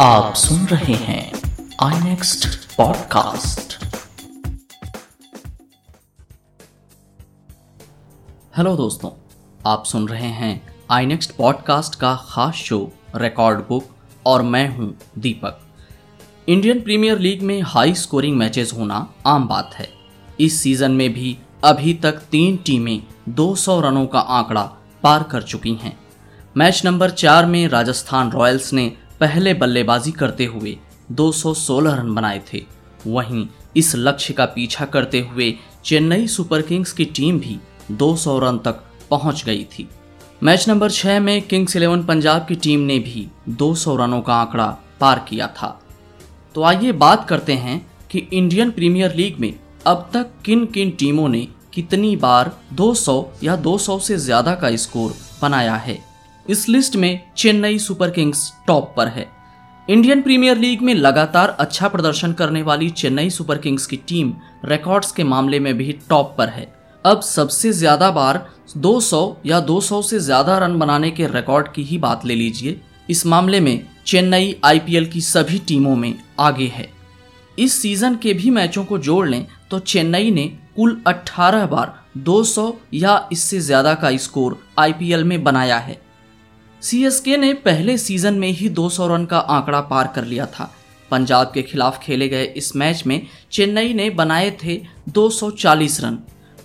आप सुन रहे हैं आई नेक्स्ट पॉडकास्ट हेलो दोस्तों, आप सुन रहे हैं आई नेक्स्ट पॉडकास्ट का खास शो रिकॉर्ड बुक और मैं हूँ दीपक। इंडियन प्रीमियर लीग में हाई स्कोरिंग मैचेस होना आम बात है। इस सीज़न में भी अभी तक तीन टीमें 200 रनों का आंकड़ा पार कर चुकी हैं। मैच नंबर चार में राजस्थान रॉयल्स ने पहले बल्लेबाजी करते हुए 216 रन बनाए थे। वहीं इस लक्ष्य का पीछा करते हुए चेन्नई सुपर किंग्स की टीम भी 200 रन तक पहुँच गई थी। मैच नंबर छह में किंग्स इलेवन पंजाब की टीम ने भी 200 रनों का आंकड़ा पार किया था। तो आइए बात करते हैं कि इंडियन प्रीमियर लीग में अब तक किन किन टीमों ने कितनी बार 200 या 200 से ज़्यादा का स्कोर बनाया है। इस लिस्ट में चेन्नई सुपर किंग्स टॉप पर है। इंडियन प्रीमियर लीग में लगातार अच्छा प्रदर्शन करने वाली चेन्नई सुपर किंग्स की टीम रिकॉर्ड्स के मामले में भी टॉप पर है। अब सबसे ज़्यादा बार 200 या 200 से ज़्यादा रन बनाने के रिकॉर्ड की ही बात ले लीजिए। इस मामले में चेन्नई आईपीएल की सभी टीमों में आगे है। इस सीज़न के भी मैचों को जोड़ लें तो चेन्नई ने कुल 18 बार 200 या इससे ज़्यादा का स्कोर आईपीएल में बनाया है। सीएसके ने पहले सीज़न में ही 200 रन का आंकड़ा पार कर लिया था। पंजाब के खिलाफ खेले गए इस मैच में चेन्नई ने बनाए थे 240 रन।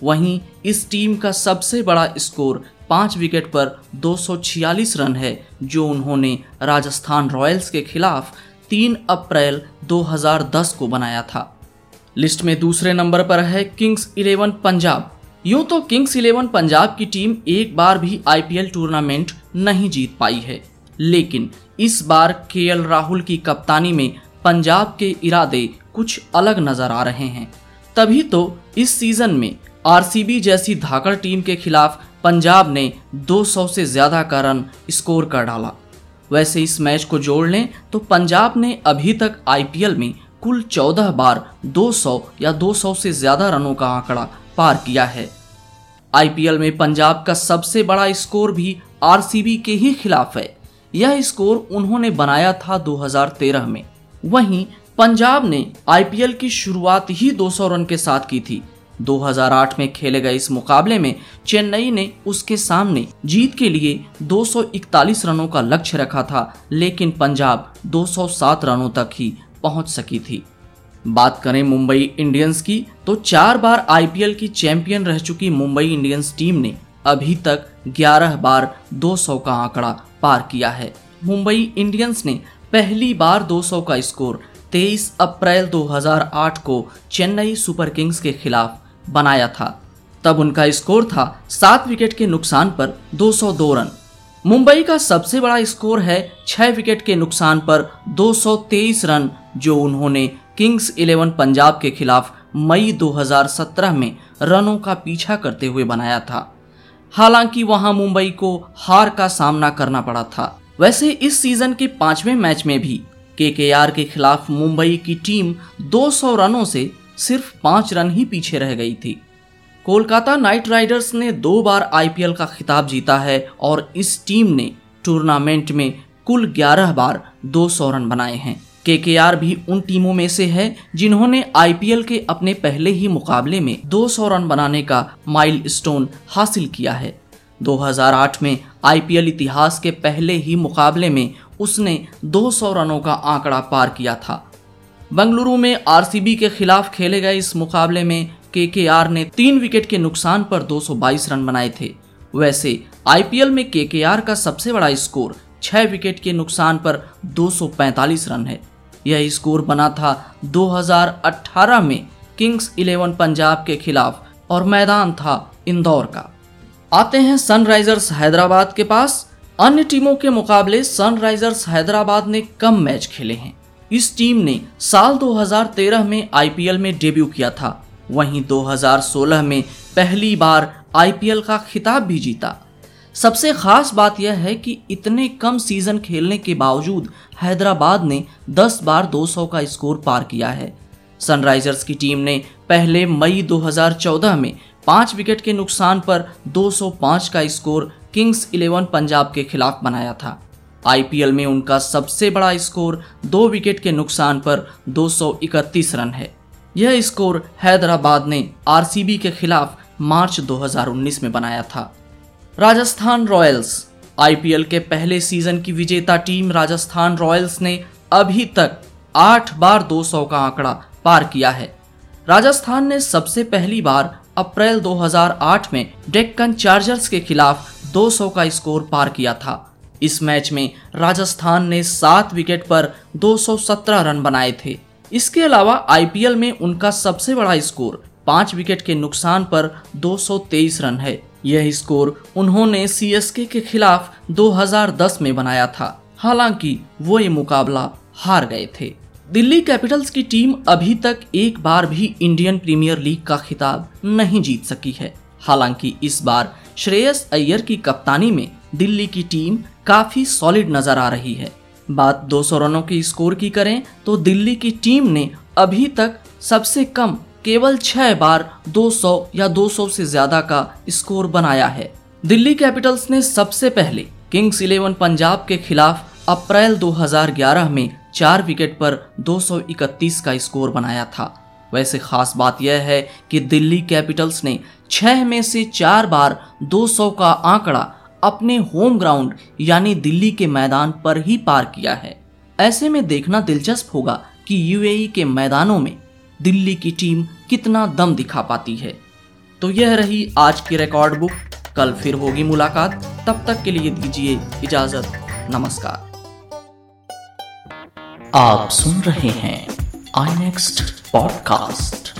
वहीं इस टीम का सबसे बड़ा स्कोर पाँच विकेट पर 246 रन है, जो उन्होंने राजस्थान रॉयल्स के खिलाफ 3 अप्रैल 2010 को बनाया था। लिस्ट में दूसरे नंबर पर है किंग्स इलेवन पंजाब। यूँ तो किंग्स इलेवन पंजाब की टीम एक बार भी आईपीएल टूर्नामेंट नहीं जीत पाई है। लेकिन इस बार के राहुल की कप्तानी में पंजाब के इरादे कुछ अलग नज़र आ रहे हैं। तभी तो इस सीज़न में आरसीबी जैसी धाकड़ टीम के खिलाफ पंजाब ने 200 से ज़्यादा का रन स्कोर कर डाला। वैसे इस मैच को जोड़ लें तो पंजाब ने अभी तक आईपीएल में कुल 14 बार 200 या 200 से ज़्यादा रनों का आंकड़ा पार किया है। आईपीएल में पंजाब का सबसे बड़ा स्कोर भी आरसीबी के ही खिलाफ है। यह स्कोर उन्होंने बनाया था 2013 में। वहीं पंजाब ने आईपीएल की शुरुआत ही 200 रन के साथ की थी। 2008 में खेले गए इस मुकाबले में चेन्नई ने उसके सामने जीत के लिए 241 रनों का लक्ष्य रखा था, लेकिन पंजाब 207 रनों तक ही पहुँच सकी थी। बात करें मुंबई इंडियंस की तो चार बार आईपीएल की चैंपियन रह चुकी मुंबई इंडियंस टीम ने अभी तक 11 बार 200 का आंकड़ा पार किया है। मुंबई इंडियंस ने पहली बार 200 का स्कोर 23 अप्रैल 2008 को चेन्नई सुपर किंग्स के खिलाफ बनाया था। तब उनका स्कोर था सात विकेट के नुकसान पर 202 रन। मुंबई का सबसे बड़ा स्कोर है छह विकेट के नुकसान पर 223 रन, जो उन्होंने किंग्स इलेवन पंजाब के खिलाफ मई 2017 में रनों का पीछा करते हुए बनाया था। हालाँकि वहाँ मुंबई को हार का सामना करना पड़ा था। वैसे इस सीज़न के पाँचवें मैच में भी के के आर के खिलाफ मुंबई की टीम 200 रनों से सिर्फ़ पाँच रन ही पीछे रह गई थी। कोलकाता नाइट राइडर्स ने दो बार आईपीएल का खिताब जीता है और इस टीम ने टूर्नामेंट में कुल 11 बार 200 रन बनाए हैं। के भी उन टीमों में से है जिन्होंने आईपीएल के अपने पहले ही मुकाबले में 200 रन बनाने का माइल स्टोन हासिल किया है। 2008 में आईपीएल इतिहास के पहले ही मुकाबले में उसने 200 रनों का आंकड़ा पार किया था। बंगलुरु में आरसीबी के खिलाफ खेले गए इस मुकाबले में के ने तीन विकेट के नुकसान पर 222 रन बनाए थे। वैसे, आईपीएल में के का सबसे बड़ा स्कोर छह विकेट के नुकसान पर 245 रन है। यह स्कोर बना था 2018 में किंग्स इलेवन पंजाब के खिलाफ और मैदान था इंदौर का। आते हैं सनराइजर्स हैदराबाद के पास। अन्य टीमों के मुकाबले सनराइजर्स हैदराबाद ने कम मैच खेले हैं। इस टीम ने साल 2013 में आईपीएल में डेब्यू किया था। वहीं 2016 में पहली बार आईपीएल का खिताब भी जीता। सबसे खास बात यह है कि इतने कम सीज़न खेलने के बावजूद हैदराबाद ने 10 बार 200 का स्कोर पार किया है। सनराइजर्स की टीम ने पहले मई 2014 में पाँच विकेट के नुकसान पर 205 का स्कोर किंग्स इलेवन पंजाब के खिलाफ बनाया था। आईपीएल में उनका सबसे बड़ा स्कोर दो विकेट के नुकसान पर 231 रन है। यह स्कोर हैदराबाद ने आरसीबी के खिलाफ मार्च 2019 में बनाया था। राजस्थान रॉयल्स। आईपीएल के पहले सीज़न की विजेता टीम राजस्थान रॉयल्स ने अभी तक आठ बार 200 का आंकड़ा पार किया है। राजस्थान ने सबसे पहली बार अप्रैल 2008 में डेक्कन चार्जर्स के खिलाफ 200 का स्कोर पार किया था। इस मैच में राजस्थान ने सात विकेट पर 217 रन बनाए थे। इसके अलावा आईपीएल में उनका सबसे बड़ा स्कोर पाँच विकेट के नुकसान पर 223 रन है। यह स्कोर उन्होंने सीएसके के खिलाफ 2010 में बनाया था। हालाँकि वो ये मुकाबला हार गए थे। दिल्ली कैपिटल्स की टीम अभी तक एक बार भी इंडियन प्रीमियर लीग का खिताब नहीं जीत सकी है। हालाँकि इस बार श्रेयस अय्यर की कप्तानी में दिल्ली की टीम काफ़ी सॉलिड नज़र आ रही है। बात 200 रनों के स्कोर की करें तो दिल्ली की टीम ने अभी तक सबसे कम केवल छह बार 200 या 200 से ज़्यादा का स्कोर बनाया है। दिल्ली कैपिटल्स ने सबसे पहले किंग्स इलेवन पंजाब के खिलाफ अप्रैल 2011 में चार विकेट पर 231 का स्कोर बनाया था। वैसे खास बात यह है कि दिल्ली कैपिटल्स ने छह में से चार बार 200 का आंकड़ा अपने होम ग्राउंड यानी दिल्ली के मैदान पर ही पार किया है। ऐसे में देखना दिलचस्प होगा कि यूएई के मैदानों में दिल्ली की टीम कितना दम दिखा पाती है। तो यह रही आज की रिकॉर्ड बुक कल फिर होगी मुलाकात। तब तक के लिए दीजिए इजाज़त। नमस्कार। आप सुन रहे हैं आई नेक्स्ट पॉडकास्ट